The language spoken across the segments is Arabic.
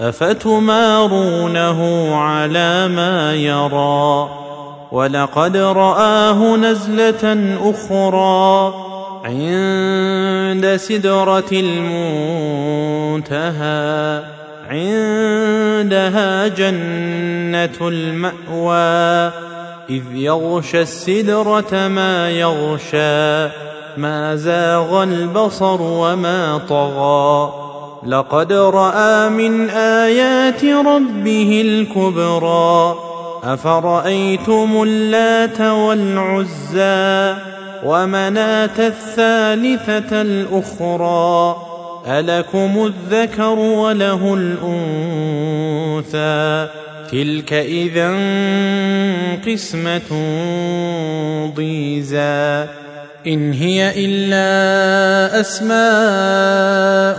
أفتمارونه على ما يرى ولقد رآه نزلة أخرى عند سدرة المنتهى عندها جنة المأوى إذ يغشى السدرة ما يغشى ما زاغ البصر وما طغى لقد رأى من آيات ربه الكبرى. أفرأيتم اللات والعزى ومناة الثالثة الأخرى؟ ألكم الذكر وله الأنثى. تلك إذا قسمة ضيزى. إن هي إلا أسماء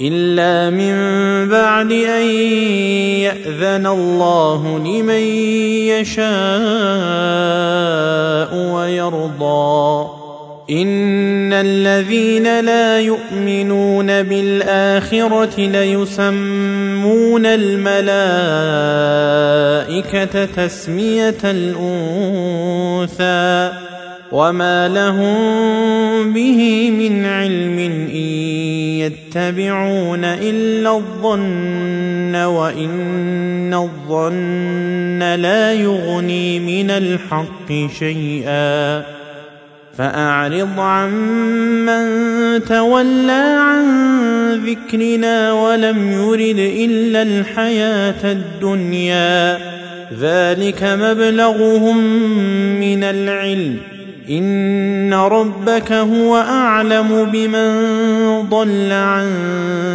إلا من بعد أن يأذن الله لمن يشاء ويرضى. إن الذين لا يؤمنون بالآخرة ليسمون الملائكة تسمية الأنثى. وما لهم به من علم إن يتبعون إلا الظن وإن الظن لا يغني من الحق شيئا فأعرض عمن تولى عن ذكرنا ولم يرد إلا الحياة الدنيا ذلك مبلغهم من العلم إن ربك هو أعلم بمن ضل عن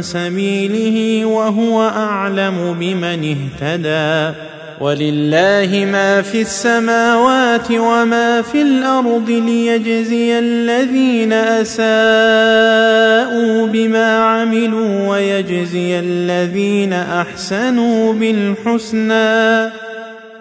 سبيله وهو أعلم بمن اهتدى ولله ما في السماوات وما في الأرض ليجزي الذين أساءوا بما عملوا ويجزي الذين أحسنوا بالحسنى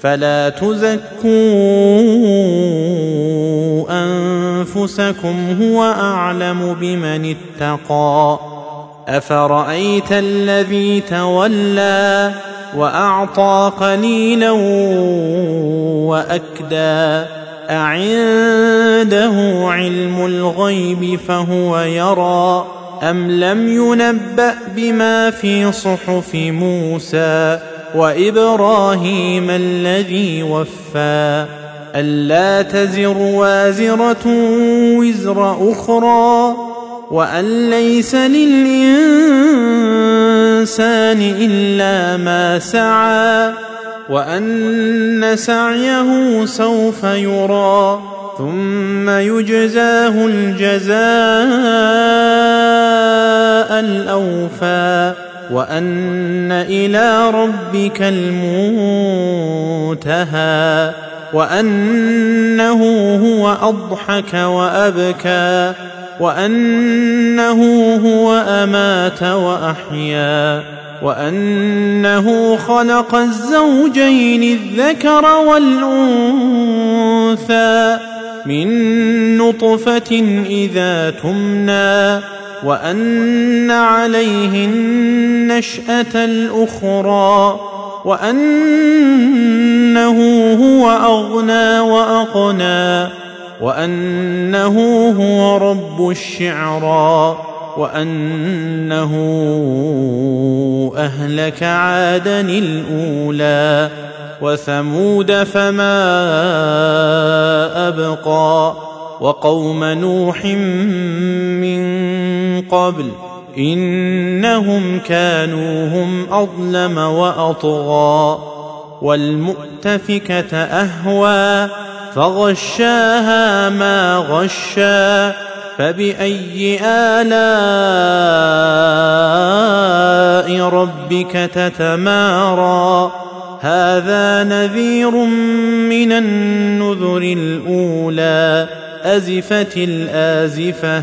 فلا تزكوا أنفسكم هو أعلم بمن اتقى. أفرأيت الذي تولى وأعطى قليلا وأكدى؟ أعند عنده علم الغيب فهو يرى؟ أم لم ينبأ بما في صحف موسى؟ وإبراهيم الذي وفى ألا تزر وازرة وزر أخرى وأن ليس للإنسان إلا ما سعى وأن سعيه سوف يرى ثم يجزاه الجزاء الأوفى وأن إلى ربك المنتهى وأنه هو أضحك وأبكى وأنه هو أمات وأحيا وأنه خلق الزوجين الذكر والأنثى من نطفة إذا تمنى وأن عليه النشأة الأخرى وأنه هو أغنى وأقنى وأنه هو رب الشعرى وأنه أهلك عادا الأولى وثمود فما أبقى وقوم نوح من قبل إنهم كانوا هم أظلم وأطغى والمؤتفكة أهوى فغشاها ما غشى فبأي آلاء ربك تتمارى هذا نذير من النذر الأولى أزفت الآزفة